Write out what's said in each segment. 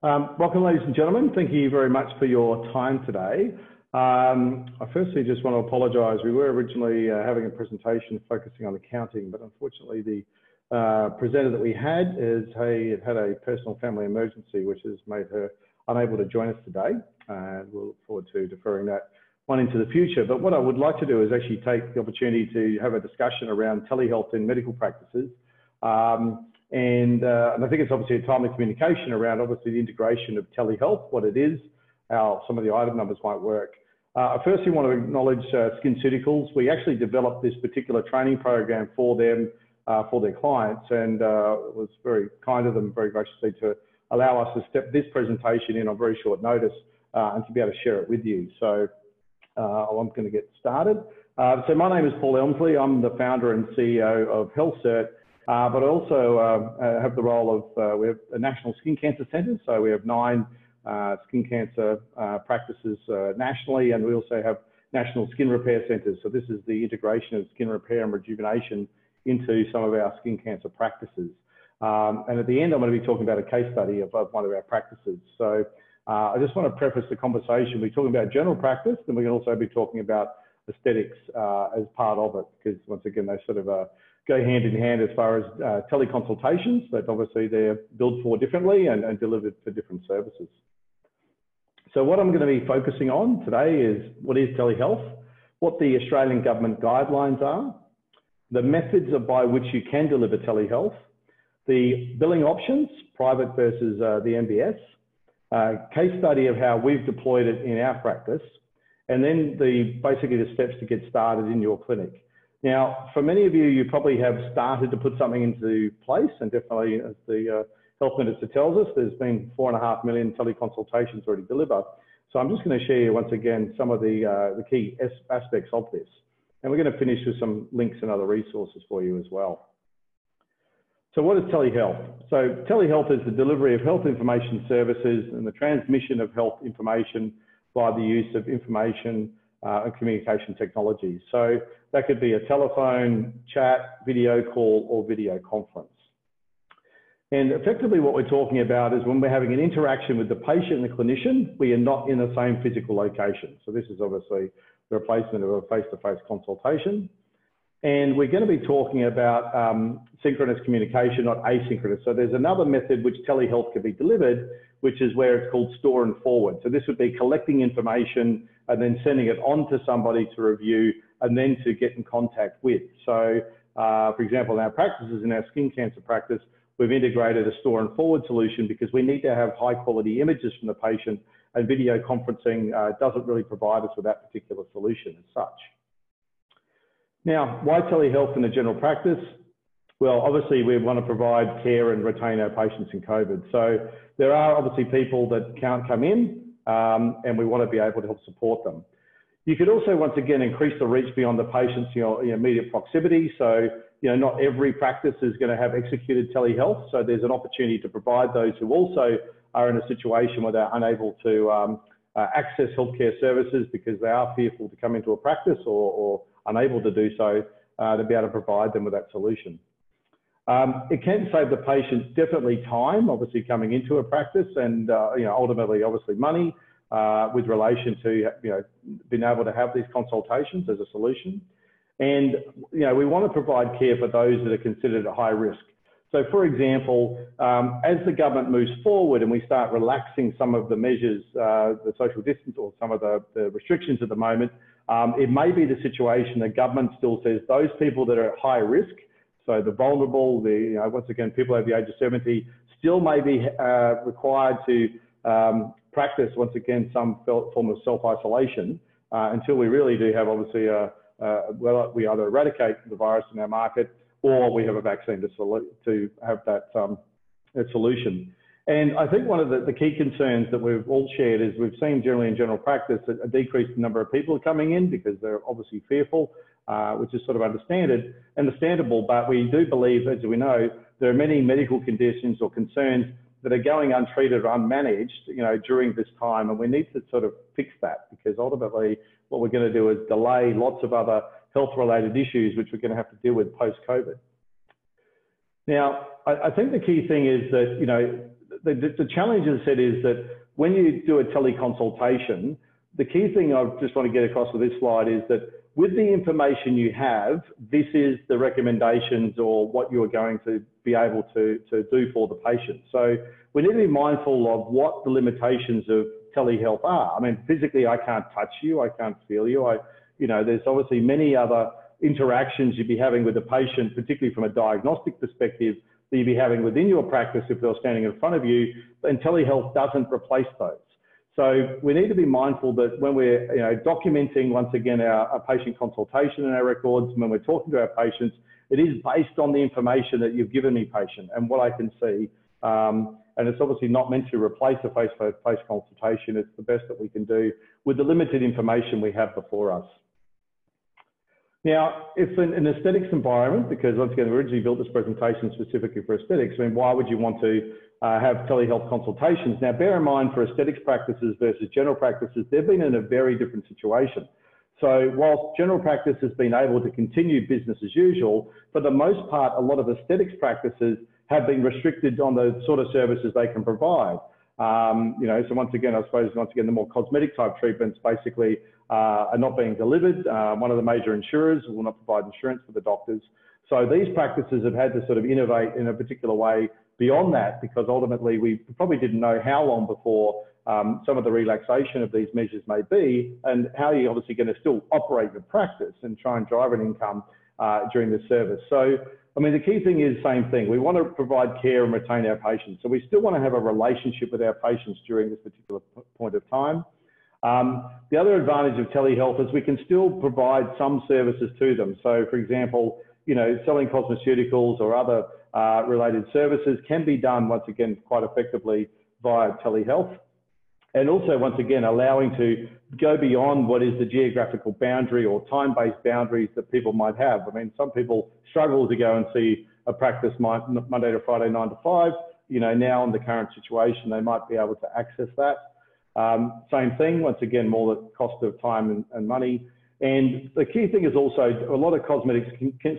Um, welcome, ladies and gentlemen. Thank you very much for your time today. Um, I firstly just want to apologise. We were originally uh, having a presentation focusing on accounting, but unfortunately the uh, presenter that we had is had a personal family emergency, which has made her unable to join us today. And we'll look forward to deferring that one into the future. But what I would like to do is actually take the opportunity to have a discussion around telehealth in medical practices. Um, and, uh, and I think it's obviously a timely communication around obviously the integration of telehealth, what it is, how some of the item numbers might work. Uh, I firstly want to acknowledge uh, SkinCeuticals. We actually developed this particular training program for them, uh, for their clients, and uh, it was very kind of them, very graciously to allow us to step this presentation in on very short notice uh, and to be able to share it with you. So I'm going to get started. so my name is Paul Elmsley. I'm the founder and CEO of HealthCert, uh, but also uh, uh, have the role of, uh, we have a national skin cancer centre, so we have nine uh, skin cancer uh, practices nationally, and we also have national skin repair centres. So this is the integration of skin repair and rejuvenation into some of our skin cancer practices. Um, and at the end, I'm going to be talking about a case study of, of one of our practices. So I just want to preface the conversation. We're talking about general practice, and we can also be talking about aesthetics as part of it, because once again, they sort of go hand in hand as far as uh, teleconsultations, but obviously they're billed for differently and, and delivered for different services. So what I'm going to be focusing on today is what is telehealth, what the Australian government guidelines are, the methods by which you can deliver telehealth, the billing options, private versus uh, the MBS, uh, case study of how we've deployed it in our practice, and then the basically the steps to get started in your clinic. Now, for many of you, you probably have started to put something into place, and definitely as the uh, Health Minister tells us, there's been four and a half million teleconsultations already delivered. So I'm just going to share you once again some of the, uh, the key aspects of this. And we're going to finish with some links and other resources for you as well. So what is telehealth? So telehealth is the delivery of health information services and the transmission of health information by the use of information uh, and communication technologies. So that could be a telephone, chat, video call, or video conference. And effectively what we're talking about is when we're having an interaction with the patient and the clinician, we are not in the same physical location. So this is obviously the replacement of a face-to-face -face consultation. And we're going to be talking about um, synchronous communication, not asynchronous. So there's another method which telehealth can be delivered, which is where it's called store and forward. So this would be collecting information and then sending it on to somebody to review and then to get in contact with. So uh, for example, in our practices, in our skin cancer practice, we've integrated a store and forward solution because we need to have high quality images from the patient and video conferencing uh, doesn't really provide us with that particular solution as such. Now, why telehealth in the general practice? Well, obviously we want to provide care and retain our patients in COVID. So there are obviously people that can't come in um, and we want to be able to help support them. You could also, once again, increase the reach beyond the patient's immediate proximity. So, you know, not every practice is going to have executed telehealth. So there's an opportunity to provide those who also are in a situation where they're unable to um, uh, access healthcare services because they are fearful to come into a practice or, or unable to do so, uh, to be able to provide them with that solution. Um, it can save the patient definitely time, obviously coming into a practice, and uh, you know ultimately, obviously, money uh, with relation to you know being able to have these consultations as a solution. And you know we want to provide care for those that are considered at high risk. So, for example, um, as the government moves forward and we start relaxing some of the measures, uh, the social distance or some of the, the restrictions at the moment, um, it may be the situation the government still says those people that are at high risk so the vulnerable, the, you know, once again, people over the age of 70 still may be uh, required to um, practice, once again, some form of self-isolation uh, until we really do have, obviously, a, a, well, we either eradicate the virus in our market or we have a vaccine to, to have that um, solution. And I think one of the, the, key concerns that we've all shared is we've seen generally in general practice a, a decreased number of people coming in because they're obviously fearful uh, which is sort of understandable, but we do believe, as we know, there are many medical conditions or concerns that are going untreated or unmanaged, you know, during this time, and we need to sort of fix that because ultimately what we're going to do is delay lots of other health-related issues which we're going to have to deal with post-COVID. Now, I, I think the key thing is that, you know, the, the challenge, as I said, is that when you do a teleconsultation, the key thing I just want to get across with this slide is that with the information you have, this is the recommendations or what you are going to be able to, to do for the patient. So we need to be mindful of what the limitations of telehealth are. I mean, physically, I can't touch you, I can't feel you. I, you know, there's obviously many other interactions you'd be having with the patient, particularly from a diagnostic perspective, that you'd be having within your practice if they're standing in front of you, and telehealth doesn't replace those. So we need to be mindful that when we're you know, documenting, once again, our, our patient consultation and our records, and when we're talking to our patients, it is based on the information that you've given me, patient, and what I can see. Um, and it's obviously not meant to replace a face-to-face consultation. It's the best that we can do with the limited information we have before us. Now, in an aesthetics environment, because once again, we originally built this presentation specifically for aesthetics, I mean, why would you want to uh, have telehealth consultations. Now, bear in mind for aesthetics practices versus general practices, they've been in a very different situation. So whilst general practice has been able to continue business as usual, for the most part, a lot of aesthetics practices have been restricted on the sort of services they can provide. Um, you know, so once again, I suppose once again, the more cosmetic type treatments basically uh, are not being delivered. Uh, one of the major insurers will not provide insurance for the doctors. So these practices have had to sort of innovate in a particular way beyond that because ultimately we probably didn't know how long before um, some of the relaxation of these measures may be and how you're obviously going to still operate your practice and try and drive an income uh, during the service. So, I mean, the key thing is same thing. We want to provide care and retain our patients. So we still want to have a relationship with our patients during this particular point of time. Um, the other advantage of telehealth is we can still provide some services to them. So, for example, you know, selling cosmeceuticals or other uh, related services can be done once again quite effectively via telehealth. And also, once again, allowing to go beyond what is the geographical boundary or time-based boundaries that people might have. I mean, some people struggle to go and see a practice Monday to Friday, nine to five. You know, now in the current situation, they might be able to access that. Um, same thing, once again, more the cost of time and, and money. And the key thing is also a lot of cosmetic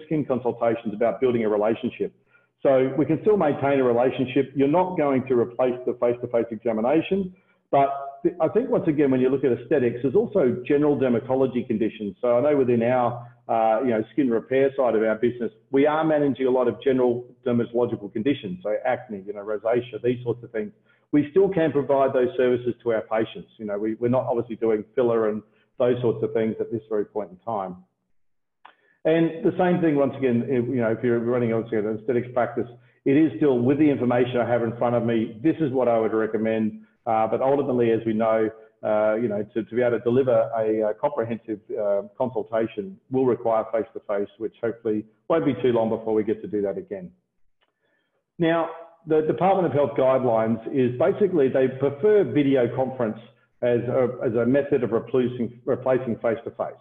skin consultations about building a relationship. So we can still maintain a relationship. You're not going to replace the face-to-face -face examination, but I think once again, when you look at aesthetics, there's also general dermatology conditions. So I know within our uh, you know, skin repair side of our business, we are managing a lot of general dermatological conditions, so acne, you know, rosacea, these sorts of things. We still can provide those services to our patients. You know, we, we're not obviously doing filler and those sorts of things at this very point in time. And the same thing, once again, you know, if you're running an aesthetics practice, it is still with the information I have in front of me, this is what I would recommend. Uh, but ultimately, as we know, uh, you know, to, to be able to deliver a, a comprehensive uh, consultation will require face-to-face, -face, which hopefully won't be too long before we get to do that again. Now, the Department of Health guidelines is basically they prefer video conference as a, as a method of replacing, replacing face-to-face.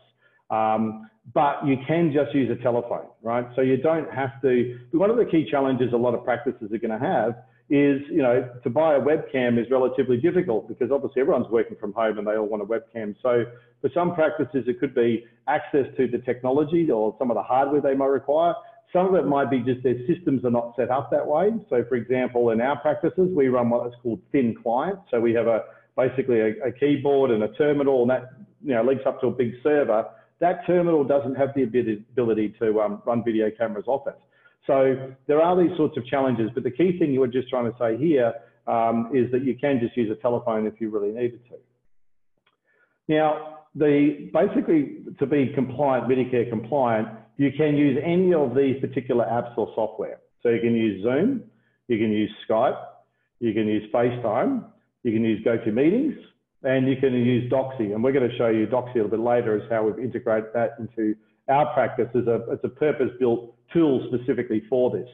Um, but you can just use a telephone, right? So you don't have to, one of the key challenges a lot of practices are gonna have is, you know, to buy a webcam is relatively difficult because obviously everyone's working from home and they all want a webcam. So for some practices, it could be access to the technology or some of the hardware they might require. Some of it might be just their systems are not set up that way. So for example, in our practices, we run what is called thin client. So we have a basically a, a keyboard and a terminal, and that you know links up to a big server. That terminal doesn't have the ability to um, run video cameras off it. So there are these sorts of challenges, but the key thing you were just trying to say here um, is that you can just use a telephone if you really needed to. Now, the basically to be compliant, Medicare compliant, you can use any of these particular apps or software. So you can use Zoom, you can use Skype, you can use FaceTime, you can use GoToMeetings, and you can use Doxy. And we're going to show you Doxy a little bit later as how we've integrated that into our practice as a, a purpose-built tool specifically for this.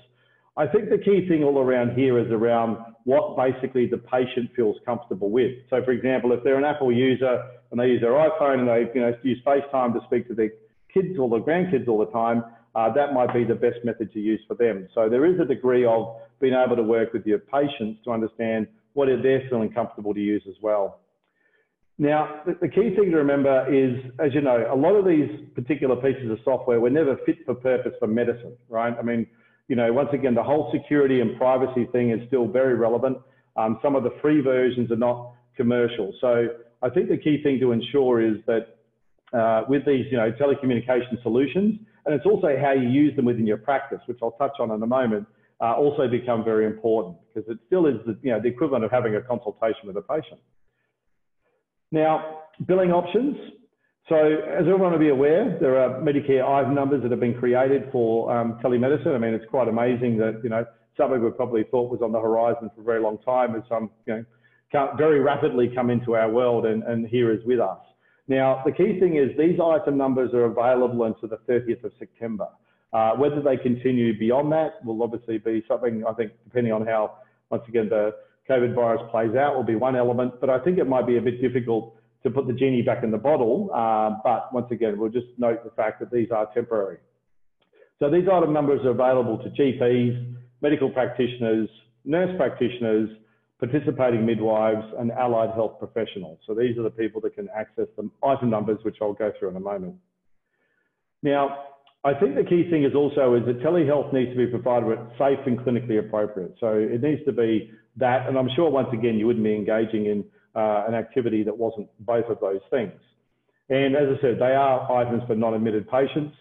I think the key thing all around here is around what basically the patient feels comfortable with. So for example, if they're an Apple user and they use their iPhone and they you know, use FaceTime to speak to their kids or their grandkids all the time, uh, that might be the best method to use for them. So there is a degree of being able to work with your patients to understand what they're feeling comfortable to use as well. Now, the, key thing to remember is, as you know, a lot of these particular pieces of software were never fit for purpose for medicine, right? I mean, you know, once again, the whole security and privacy thing is still very relevant. Um, some of the free versions are not commercial. So I think the key thing to ensure is that uh, with these, you know, telecommunication solutions, and it's also how you use them within your practice, which I'll touch on in a moment, uh, also become very important because it still is the, you know, the equivalent of having a consultation with a patient. Now, billing options. So as everyone will be aware, there are Medicare item numbers that have been created for um, telemedicine. I mean, it's quite amazing that, you know, something we probably thought was on the horizon for a very long time has some, you know, very rapidly come into our world and, and here is with us. Now, the key thing is these item numbers are available until the 30th of September. Uh, whether they continue beyond that will obviously be something, I think, depending on how, once again, the COVID virus plays out, will be one element. But I think it might be a bit difficult to put the genie back in the bottle. Uh, but once again, we'll just note the fact that these are temporary. So these item numbers are available to GPs, medical practitioners, nurse practitioners, participating midwives, and allied health professionals. So these are the people that can access the item numbers, which I'll go through in a moment. Now, I think the key thing is also is that telehealth needs to be provided with safe and clinically appropriate. So it needs to be that, and I'm sure once again you wouldn't be engaging in uh, an activity that wasn't both of those things. And as I said, they are items for non-admitted patients.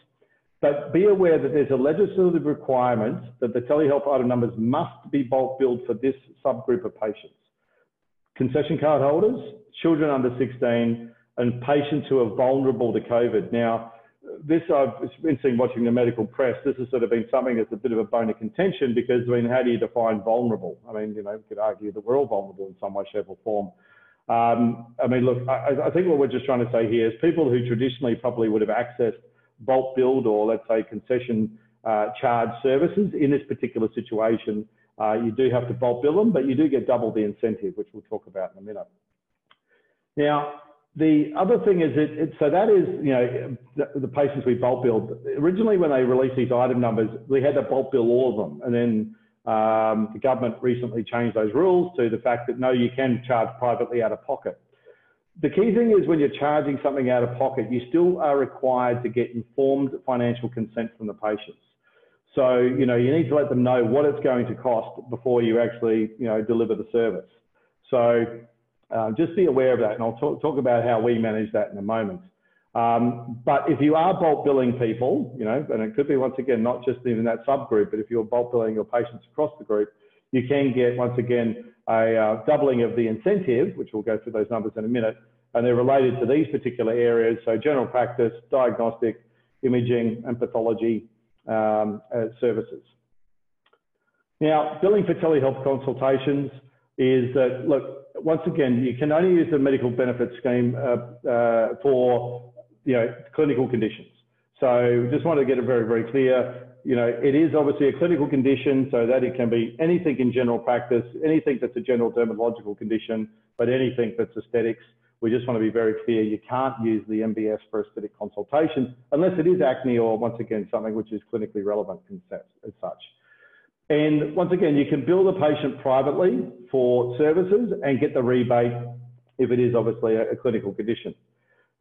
But be aware that there's a legislative requirement that the telehealth item numbers must be bulk billed for this subgroup of patients. Concession card holders, children under 16, and patients who are vulnerable to COVID. Now, this I've been seeing watching the medical press. This has sort of been something that's a bit of a bone of contention because I mean, how do you define vulnerable? I mean, you know, you could argue that we're all vulnerable in some way, shape, or form. Um, I mean, look, I, I, think what we're just trying to say here is people who traditionally probably would have accessed bulk billed or let's say concession uh, charge services in this particular situation, uh, you do have to bulk bill them, but you do get double the incentive, which we'll talk about in a minute. Now, the other thing is it, it so that is, you know, the, the, patients we bulk billed. Originally, when they released these item numbers, we had to bulk bill all of them. And then um, the government recently changed those rules to the fact that no, you can charge privately out of pocket. The key thing is when you're charging something out of pocket, you still are required to get informed financial consent from the patients. So, you know, you need to let them know what it's going to cost before you actually, you know, deliver the service. So um, just be aware of that. And I'll talk, talk about how we manage that in a moment. Um, but if you are bulk billing people, you know, and it could be once again, not just even that subgroup, but if you're bulk billing your patients across the group, you can get once again a uh, doubling of the incentive, which we'll go through those numbers in a minute, and they're related to these particular areas. So general practice, diagnostic, imaging, and pathology um, uh, services. Now, billing for telehealth consultations is that, look, once again, you can only use the medical benefit scheme uh, uh, for, you know, clinical conditions. So just want to get it very, very clear. You know, it is obviously a clinical condition, so that it can be anything in general practice, anything that's a general dermatological condition, but anything that's aesthetics. We just want to be very clear, you can't use the MBS for aesthetic consultations unless it is acne or once again, something which is clinically relevant as such. And once again, you can bill the patient privately for services and get the rebate if it is obviously a, a clinical condition.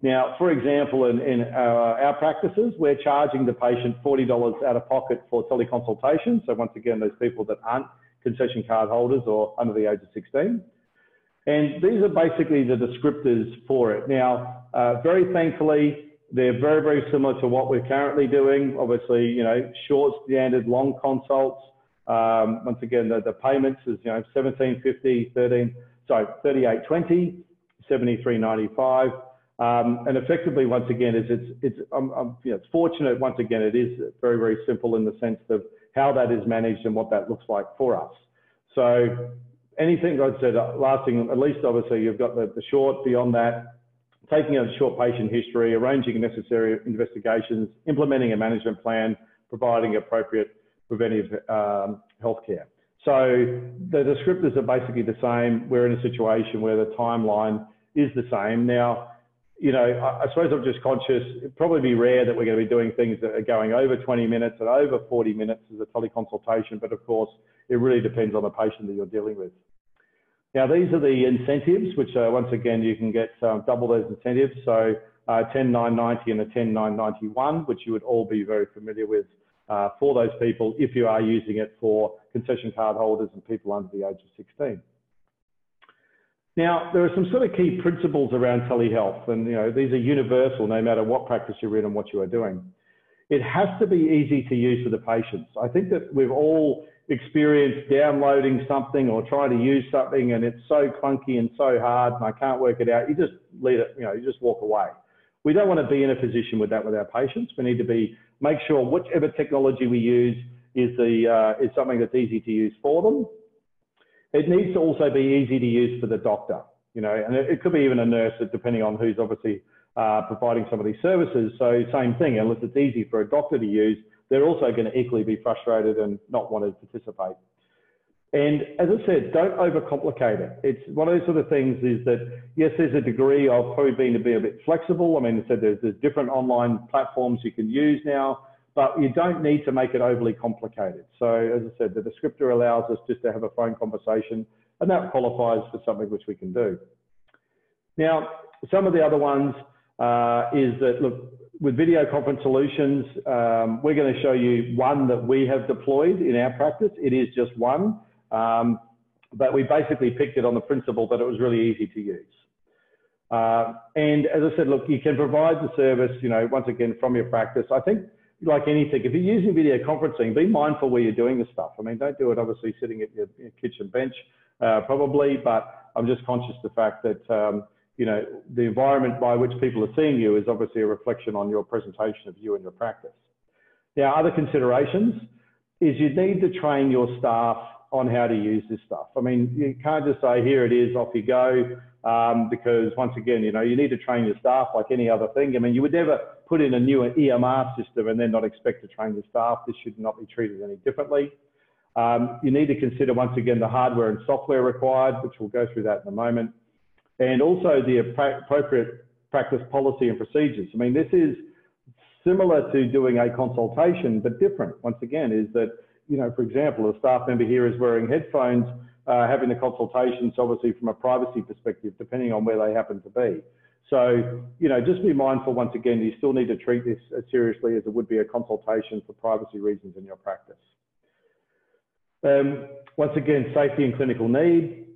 Now, for example, in, in our, our, practices, we're charging the patient $40 out of pocket for teleconsultation. So once again, those people that aren't concession card holders or under the age of 16. And these are basically the descriptors for it. Now, uh, very thankfully, they're very, very similar to what we're currently doing. Obviously, you know, short, standard, long consults. Um, once again, the, the payments is, you know, 1750, 13, sorry, 3820, 7395. Um, and effectively, once again, is it's, it's, you know, it's fortunate, once again, it is very, very simple in the sense of how that is managed and what that looks like for us. So anything I'd said, uh, lasting at least obviously you've got the, the short beyond that, taking a short patient history, arranging necessary investigations, implementing a management plan, providing appropriate preventive um, healthcare. So the descriptors are basically the same. We're in a situation where the timeline is the same. Now, you know, I, I suppose I'm just conscious, it'd probably be rare that we're going to be doing things that are going over 20 minutes and over 40 minutes as a teleconsultation, but of course, it really depends on the patient that you're dealing with. Now, these are the incentives, which uh, once again, you can get um, double those incentives. So uh, 10990 and a 10991, which you would all be very familiar with uh, for those people if you are using it for concession card holders and people under the age of 16. Now, there are some sort of key principles around telehealth, and you know these are universal no matter what practice you're in and what you are doing. It has to be easy to use for the patients. I think that we've all experienced downloading something or trying to use something and it's so clunky and so hard and I can't work it out. You just leave it, you know, you just walk away. We don't want to be in a position with that with our patients. We need to be make sure whichever technology we use is the uh, is something that's easy to use for them. It needs to also be easy to use for the doctor, you know, and it, it could be even a nurse, depending on who's obviously uh, providing some of these services. So same thing, unless it's easy for a doctor to use, they're also going to equally be frustrated and not want to participate. And as I said, don't overcomplicate it. It's one of those sort of things is that, yes, there's a degree of probably being to be a bit flexible. I mean, I said there's, there's different online platforms you can use now, but you don't need to make it overly complicated. So as I said, the descriptor allows us just to have a phone conversation and that qualifies for something which we can do. Now, some of the other ones uh, is that, look, with video conference solutions, um, we're going to show you one that we have deployed in our practice. It is just one. Um, but we basically picked it on the principle that it was really easy to use. Uh, and as I said, look, you can provide the service, you know, once again from your practice. I think, like anything, if you're using video conferencing, be mindful where you're doing the stuff. I mean, don't do it obviously sitting at your, your kitchen bench, uh, probably, but I'm just conscious of the fact that, um, you know, the environment by which people are seeing you is obviously a reflection on your presentation of you and your practice. Now, other considerations is you need to train your staff on how to use this stuff. I mean, you can't just say, here it is, off you go, um, because once again, you know, you need to train your staff like any other thing. I mean, you would never put in a new EMR system and then not expect to train your staff. This should not be treated any differently. Um, you need to consider, once again, the hardware and software required, which we'll go through that in a moment, and also the appropriate practice policy and procedures. I mean, this is similar to doing a consultation, but different, once again, is that you know, for example, a staff member here is wearing headphones, uh, having the consultations, obviously from a privacy perspective, depending on where they happen to be. So, you know, just be mindful once again, you still need to treat this as seriously as it would be a consultation for privacy reasons in your practice. Um, once again, safety and clinical need,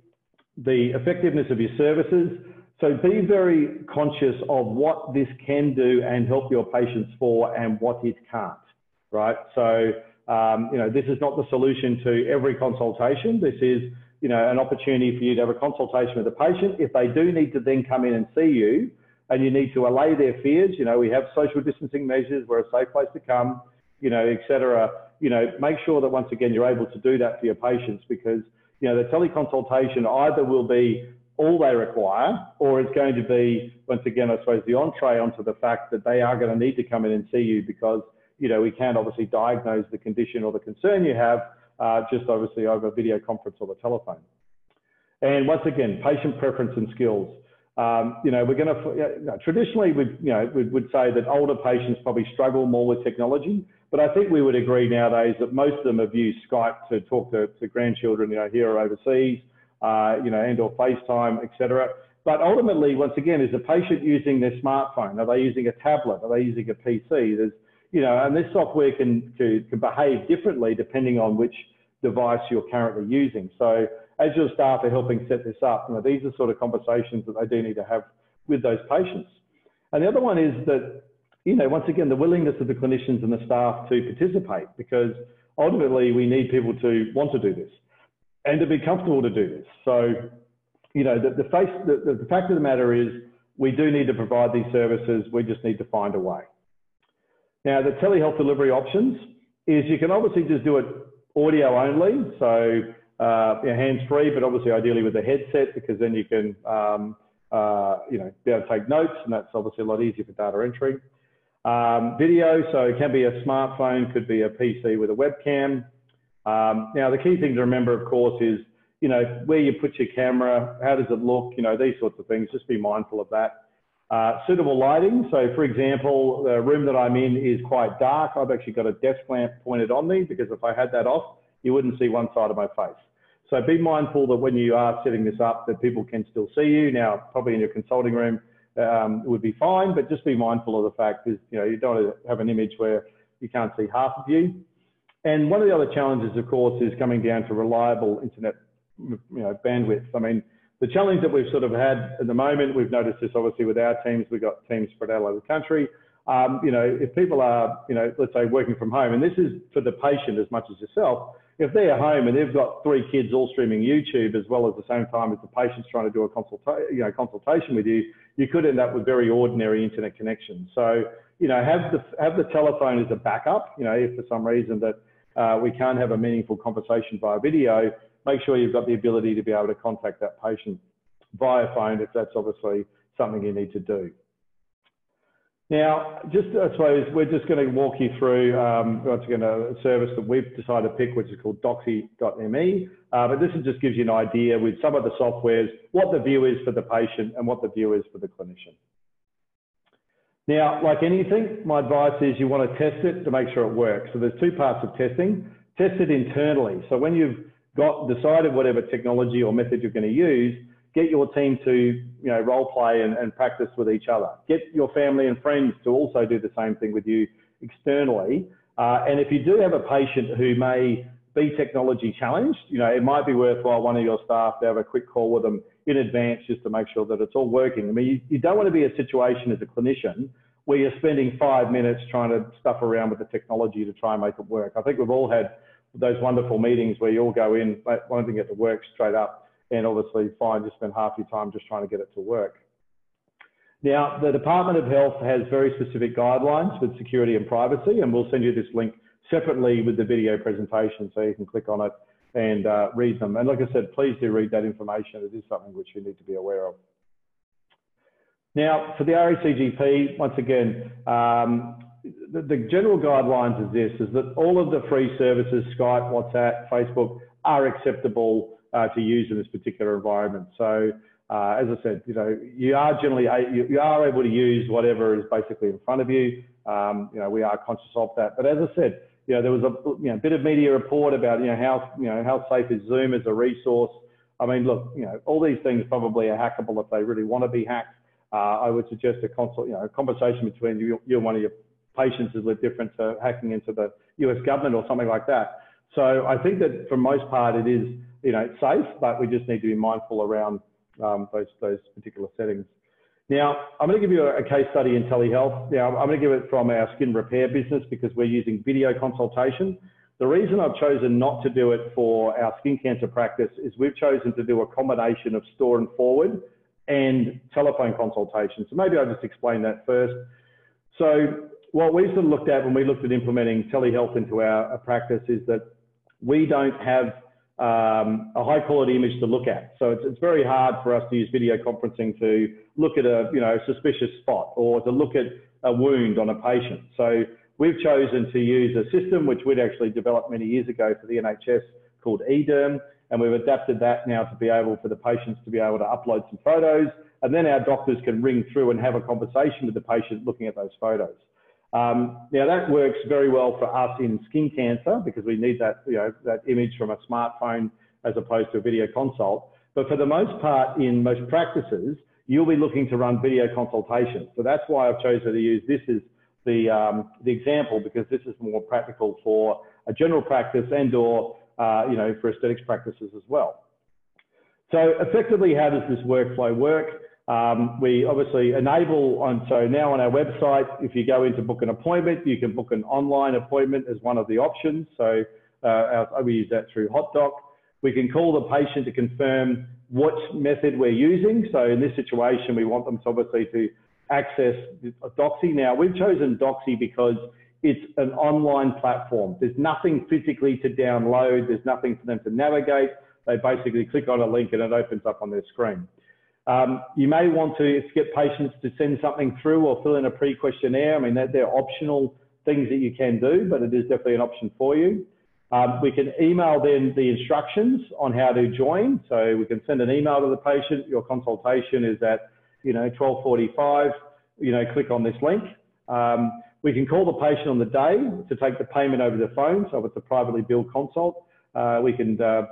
the effectiveness of your services. So be very conscious of what this can do and help your patients for and what it can't, right? So um, you know, this is not the solution to every consultation. This is, you know, an opportunity for you to have a consultation with a patient. If they do need to then come in and see you and you need to allay their fears, you know, we have social distancing measures, we're a safe place to come, you know, et cetera. You know, make sure that once again, you're able to do that for your patients because, you know, the teleconsultation either will be all they require, or it's going to be, once again, I suppose, the entree onto the fact that they are going to need to come in and see you because you know, we can obviously diagnose the condition or the concern you have uh, just obviously over video conference or the telephone. And once again, patient preference and skills. Um, you know, we're going to, you know, traditionally, we you know, we would say that older patients probably struggle more with technology, but I think we would agree nowadays that most of them have used Skype to talk to, to grandchildren, you know, here or overseas, uh, you know, and or FaceTime, etc. But ultimately, once again, is the patient using their smartphone? Are they using a tablet? Are they using a PC? There's you know, and this software can, can, behave differently depending on which device you're currently using. So as your staff are helping set this up, you know, these are sort of conversations that they do need to have with those patients. And the other one is that, you know, once again, the willingness of the clinicians and the staff to participate because ultimately we need people to want to do this and to be comfortable to do this. So, you know, the, the, face, the, the fact of the matter is we do need to provide these services. We just need to find a way. Now, the telehealth delivery options is you can obviously just do it audio only, so uh, hands-free, but obviously ideally with a headset because then you can, um, uh, you know, be able to take notes, and that's obviously a lot easier for data entry. Um, video, so it can be a smartphone, could be a PC with a webcam. Um, now, the key thing to remember, of course, is you know where you put your camera, how does it look, you know, these sorts of things. Just be mindful of that. Uh, suitable lighting. So for example, the room that I'm in is quite dark. I've actually got a desk lamp pointed on me because if I had that off, you wouldn't see one side of my face. So be mindful that when you are setting this up, that people can still see you. Now, probably in your consulting room, um, it would be fine, but just be mindful of the fact is, you know, you don't have an image where you can't see half of you. And one of the other challenges, of course, is coming down to reliable internet, you know, bandwidth. I mean, The challenge that we've sort of had at the moment, we've noticed this obviously with our teams, we've got teams spread out all over the country. Um, you know, if people are, you know, let's say working from home, and this is for the patient as much as yourself, if they're home and they've got three kids all streaming YouTube as well as the same time as the patient's trying to do a consulta- you know, consultation with you, you could end up with very ordinary internet connections. So, you know, have the, have the telephone as a backup, you know, if for some reason that uh, we can't have a meaningful conversation via video, make sure you've got the ability to be able to contact that patient via phone if that's obviously something you need to do. Now, just I suppose we're just going to walk you through um, once again a service that we've decided to pick, which is called Doxy.me. Uh, but this just gives you an idea with some of the softwares what the view is for the patient and what the view is for the clinician. Now, like anything, my advice is you want to test it to make sure it works. So there's two parts of testing. Test it internally. So when you've got decided whatever technology or method you're going to use, get your team to you know role play and, and practice with each other. Get your family and friends to also do the same thing with you externally. Uh, and if you do have a patient who may be technology challenged, you know, it might be worthwhile one of your staff to have a quick call with them in advance just to make sure that it's all working. I mean, you, you don't want to be a situation as a clinician where you're spending five minutes trying to stuff around with the technology to try and make it work. I think we've all had those wonderful meetings where you all go in wanting to get to work straight up and obviously find you spend half your time just trying to get it to work. Now, the Department of Health has very specific guidelines with security and privacy, and we'll send you this link separately with the video presentation so you can click on it and uh, read them. And like I said, please do read that information. It is something which you need to be aware of. Now, for the RACGP, once again, um, the, the, general guidelines is this, is that all of the free services, Skype, WhatsApp, Facebook, are acceptable uh, to use in this particular environment. So uh, as I said, you know, you are generally you, you, are able to use whatever is basically in front of you. Um, you know, we are conscious of that. But as I said, you know, there was a you know, bit of media report about you know how you know how safe is Zoom as a resource. I mean, look, you know, all these things probably are hackable if they really want to be hacked. Uh, I would suggest a consult, you know, a conversation between you, you and one of your patients is little different to hacking into the US government or something like that. So I think that for most part it is you know, safe, but we just need to be mindful around um, those, those particular settings. Now, I'm going to give you a case study in telehealth. Now, I'm going to give it from our skin repair business because we're using video consultation. The reason I've chosen not to do it for our skin cancer practice is we've chosen to do a combination of store and forward and telephone consultation. So maybe I'll just explain that first. So what we sort of looked at when we looked at implementing telehealth into our, practice is that we don't have um, a high quality image to look at. So it's, it's very hard for us to use video conferencing to look at a you know suspicious spot or to look at a wound on a patient. So we've chosen to use a system which we'd actually developed many years ago for the NHS called eDerm, and we've adapted that now to be able for the patients to be able to upload some photos, and then our doctors can ring through and have a conversation with the patient looking at those photos. Um, now that works very well for us in skin cancer because we need that, you know, that image from a smartphone as opposed to a video consult. But for the most part, in most practices, you'll be looking to run video consultations. So that's why I've chosen to use this as the, um, the example because this is more practical for a general practice and or, uh, you know, for aesthetics practices as well. So effectively, how does this workflow work? Um, we obviously enable on, so now on our website, if you go into book an appointment, you can book an online appointment as one of the options. So uh, our, we use that through HotDoc. We can call the patient to confirm which method we're using. So in this situation, we want them to obviously to access Doxy. Now we've chosen Doxy because it's an online platform. There's nothing physically to download. There's nothing for them to navigate. They basically click on a link and it opens up on their screen. Um, you may want to get patients to send something through or fill in a pre-questionnaire. I mean, they're, they're, optional things that you can do, but it is definitely an option for you. Um, we can email them the instructions on how to join. So we can send an email to the patient. Your consultation is at, you know, 1245, you know, click on this link. Um, we can call the patient on the day to take the payment over the phone. So if it's a privately billed consult, uh, we can uh,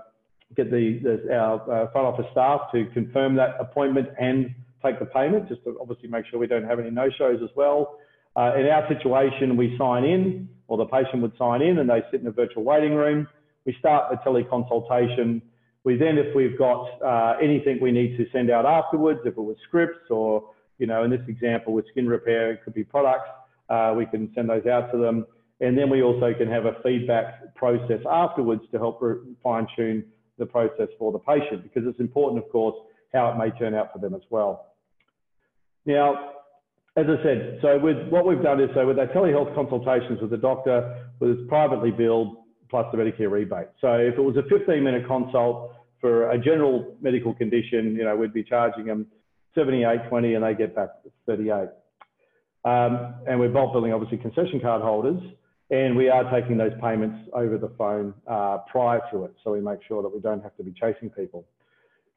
get the, the our uh, front office staff to confirm that appointment and take the payment, just to obviously make sure we don't have any no-shows as well. Uh, in our situation, we sign in, or the patient would sign in, and they sit in a virtual waiting room. We start the teleconsultation. We then, if we've got uh, anything we need to send out afterwards, if it was scripts or, you know, in this example with skin repair, it could be products, uh, we can send those out to them. And then we also can have a feedback process afterwards to help fine tune the process for the patient because it's important, of course, how it may turn out for them as well. Now, as I said, so with what we've done is so with our telehealth consultations with the doctor, was privately billed plus the Medicare rebate. So if it was a 15 minute consult for a general medical condition, you know, we'd be charging them 78.20 and they get back 38. Um, and we're bulk billing obviously concession card holders and we are taking those payments over the phone uh, prior to it. So we make sure that we don't have to be chasing people.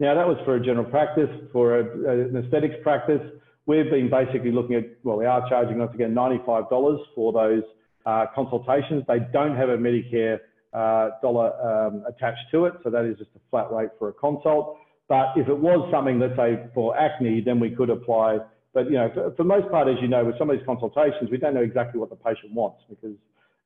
Now that was for a general practice, for a, an aesthetics practice. We've been basically looking at, well, we are charging once again $95 for those uh, consultations. They don't have a Medicare uh, dollar um, attached to it, so that is just a flat rate for a consult. But if it was something, let's say for acne, then we could apply. But you know, for, for most part, as you know, with some of these consultations, we don't know exactly what the patient wants because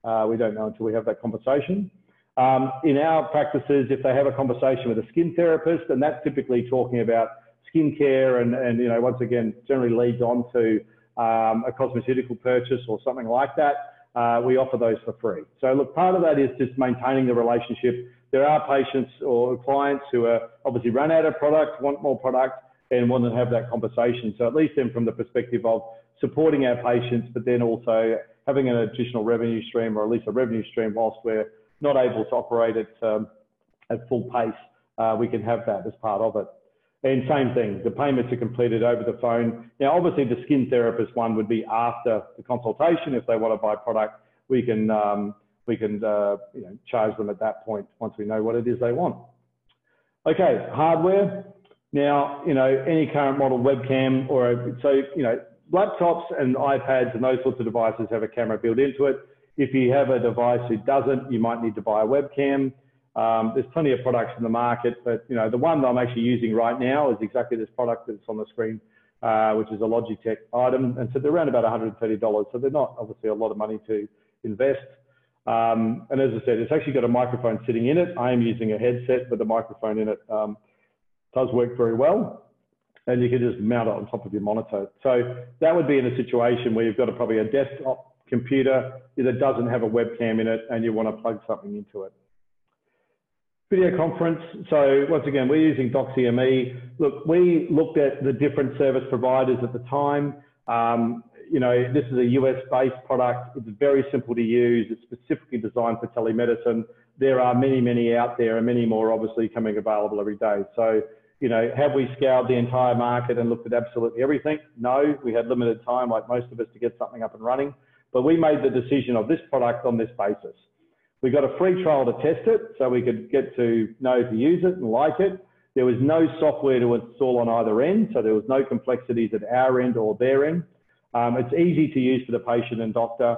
uh, we don't know until we have that conversation. Um, in our practices, if they have a conversation with a skin therapist, and that's typically talking about skincare and, and you know, once again, generally leads on to um, a cosmeceutical purchase or something like that, uh, we offer those for free. So look, part of that is just maintaining the relationship. There are patients or clients who are obviously run out of product, want more product, and want to have that conversation. So at least then from the perspective of supporting our patients, but then also having an additional revenue stream or at least a revenue stream whilst we're not able to operate at, um, at full pace, uh, we can have that as part of it. And same thing, the payments are completed over the phone. Now, obviously, the skin therapist one would be after the consultation. If they want to buy product, we can um, we can uh, you know, charge them at that point once we know what it is they want. Okay, hardware. Now, you know, any current model webcam or a, so you know, laptops and iPads and those sorts of devices have a camera built into it. If you have a device that doesn't, you might need to buy a webcam. Um, there's plenty of products in the market, but you know the one that I'm actually using right now is exactly this product that's on the screen, uh, which is a Logitech item, and so they're around about $130. So they're not obviously a lot of money to invest. Um, and as I said, it's actually got a microphone sitting in it. I am using a headset, but the microphone in it um, does work very well. And you can just mount it on top of your monitor. So that would be in a situation where you've got a, probably a desktop computer that doesn't have a webcam in it and you want to plug something into it. Video conference. So once again, we're using Doxy.me. Look, we looked at the different service providers at the time. Um, you know, this is a US-based product. It's very simple to use. It's specifically designed for telemedicine. There are many, many out there and many more obviously coming available every day. So, you know, have we scoured the entire market and looked at absolutely everything? No, we had limited time like most of us to get something up and running. But we made the decision of this product on this basis. We got a free trial to test it so we could get to know to use it and like it. There was no software to install on either end, so there was no complexities at our end or their end. Um, it's easy to use for the patient and doctor.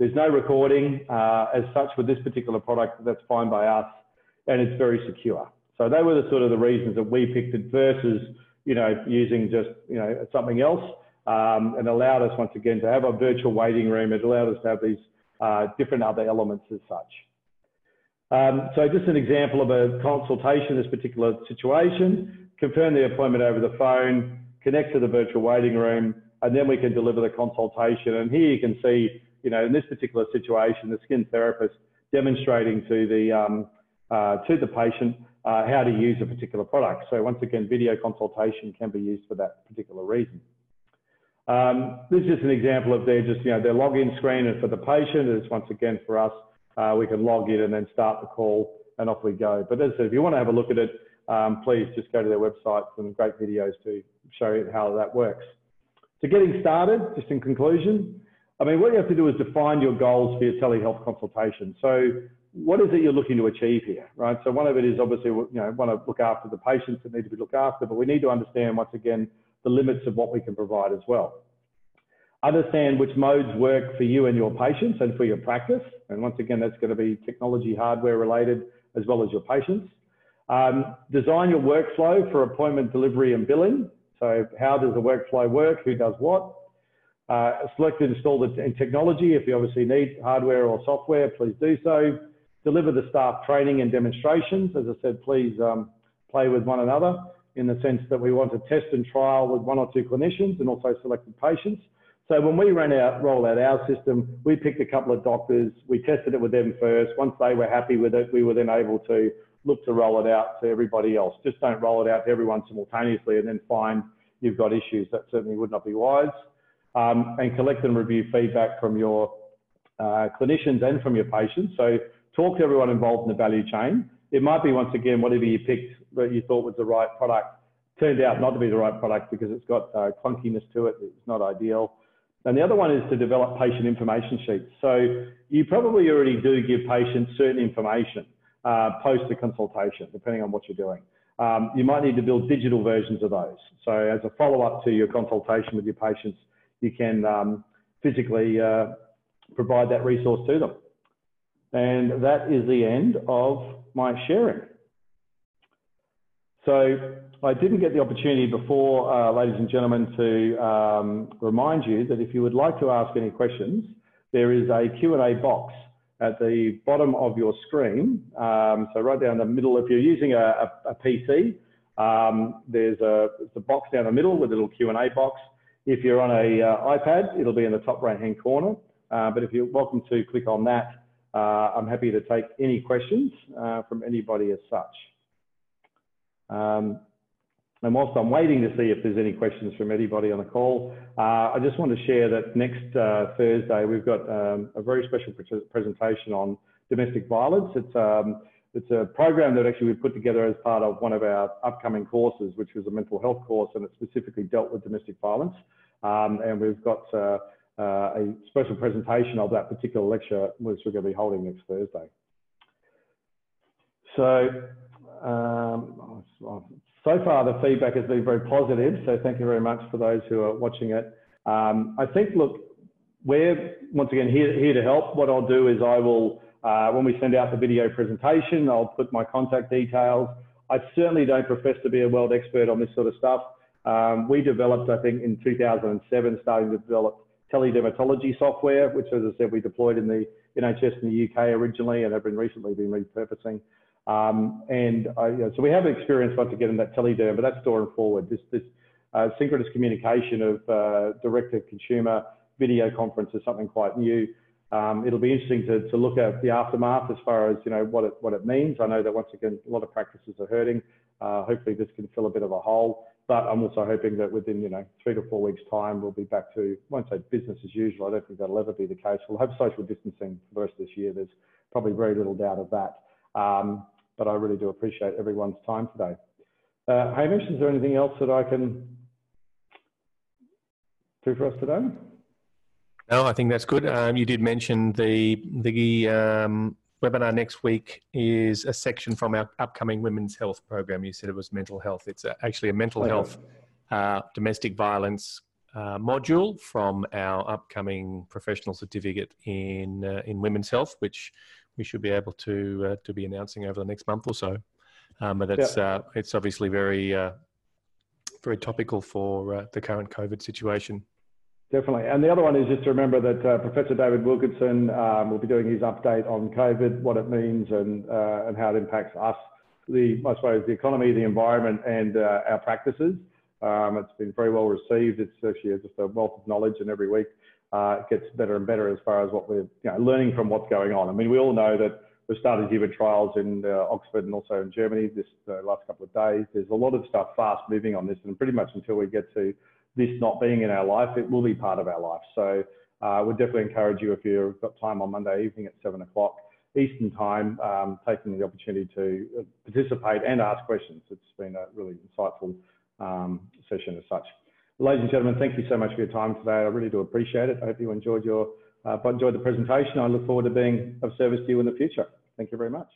There's no recording uh, as such with this particular product. That's fine by us, and it's very secure. So they were the sort of the reasons that we picked it versus you know using just you know something else, um, and allowed us once again to have a virtual waiting room. It allowed us to have these uh, different other elements as such. Um, so just an example of a consultation, this particular situation, confirm the appointment over the phone, connect to the virtual waiting room, and then we can deliver the consultation. And here you can see, you know, in this particular situation, the skin therapist demonstrating to the, um, uh, to the patient uh, how to use a particular product. So once again, video consultation can be used for that particular reason. Um, this is just an example of their just, you know, their login screen and for the patient is once again for us, uh, we can log in and then start the call and off we go. But as I said, if you want to have a look at it, um, please just go to their website, some great videos to show you how that works. So getting started, just in conclusion, I mean, what you have to do is define your goals for your telehealth consultation. So what is it you're looking to achieve here, right? So one of it is obviously, you know, want to look after the patients that need to be looked after, but we need to understand once again, the limits of what we can provide as well. Understand which modes work for you and your patients and for your practice. And once again, that's going to be technology, hardware related, as well as your patients. Um, design your workflow for appointment delivery and billing. So how does the workflow work? Who does what? Uh, select and install the technology. If you obviously need hardware or software, please do so. Deliver the staff training and demonstrations. As I said, please um, play with one another in the sense that we want to test and trial with one or two clinicians and also selected patients. So when we ran out, roll out our system, we picked a couple of doctors, we tested it with them first. Once they were happy with it, we were then able to look to roll it out to everybody else. Just don't roll it out to everyone simultaneously and then find you've got issues. That certainly would not be wise. Um, and collect and review feedback from your uh, clinicians and from your patients. So talk to everyone involved in the value chain. It might be, once again, whatever you picked that you thought was the right product turned out not to be the right product because it's got uh, clunkiness to it. It's not ideal. And the other one is to develop patient information sheets. So you probably already do give patients certain information uh, post the consultation, depending on what you're doing. Um, you might need to build digital versions of those. So as a follow-up to your consultation with your patients, you can um, physically uh, provide that resource to them. And that is the end of my sharing. So I didn't get the opportunity before, uh, ladies and gentlemen, to um, remind you that if you would like to ask any questions, there is a Q&A box at the bottom of your screen. Um, so right down the middle, if you're using a, a, a PC, um, there's a, a, box down the middle with a little Q&A box. If you're on a uh, iPad, it'll be in the top right-hand corner. Uh, but if you're welcome to click on that, I'm happy to take any questions uh, from anybody as such. Um, and whilst I'm waiting to see if there's any questions from anybody on the call, uh, I just want to share that next uh, Thursday we've got um, a very special pre presentation on domestic violence. It's, um, it's a program that actually we put together as part of one of our upcoming courses, which was a mental health course, and it specifically dealt with domestic violence. Um, and we've got uh, uh a special presentation of that particular lecture, which we're going to be holding next Thursday. So, um, so far, the feedback has been very positive. So thank you very much for those who are watching it. Um, I think, look, we're once again here, here to help. What I'll do is I will, uh, when we send out the video presentation, I'll put my contact details. I certainly don't profess to be a world expert on this sort of stuff. Um, we developed, I think, in 2007, starting to develop teledermatology software, which, as I said, we deployed in the NHS in the UK originally and have been recently been repurposing. Um, and know, so we have experience once again in that telederm, but that's and forward. This, this uh, synchronous communication of uh, direct to consumer video conference is something quite new. Um, it'll be interesting to, to look at the aftermath as far as you know what it what it means. I know that once again a lot of practices are hurting. Uh, hopefully this can fill a bit of a hole. But I'm also hoping that within you know three to four weeks time we'll be back to I won't say business as usual. I don't think that'll ever be the case. We'll have social distancing for the rest of this year. There's probably very little doubt of that. Um, but I really do appreciate everyone's time today. Uh, Hamish, is there anything else that I can do for us today? No, I think that's good. Um, you did mention the the um, webinar next week is a section from our upcoming women's health program. You said it was mental health. It's actually a mental okay. health, uh, domestic violence uh, module from our upcoming professional certificate in uh, in women's health, which we should be able to uh, to be announcing over the next month or so. Um, but it's yeah. Uh, it's obviously very uh, very topical for the current COVID situation. Definitely. And the other one is just to remember that uh, Professor David Wilkinson um, will be doing his update on COVID, what it means and, uh, and how it impacts us, the, I suppose, the economy, the environment and uh, our practices. Um, it's been very well received. It's actually just a wealth of knowledge and every week uh, it gets better and better as far as what we're you know, learning from what's going on. I mean, we all know that we've started human trials in uh, Oxford and also in Germany this uh, last couple of days. There's a lot of stuff fast moving on this and pretty much until we get to this not being in our life, it will be part of our life. So I uh, would definitely encourage you if you've got time on Monday evening at seven o'clock Eastern time, um, taking the opportunity to uh, participate and ask questions. It's been a really insightful um, session as such. Ladies and gentlemen, thank you so much for your time today. I really do appreciate it. I hope you enjoyed your uh, enjoyed the presentation. I look forward to being of service to you in the future. Thank you very much.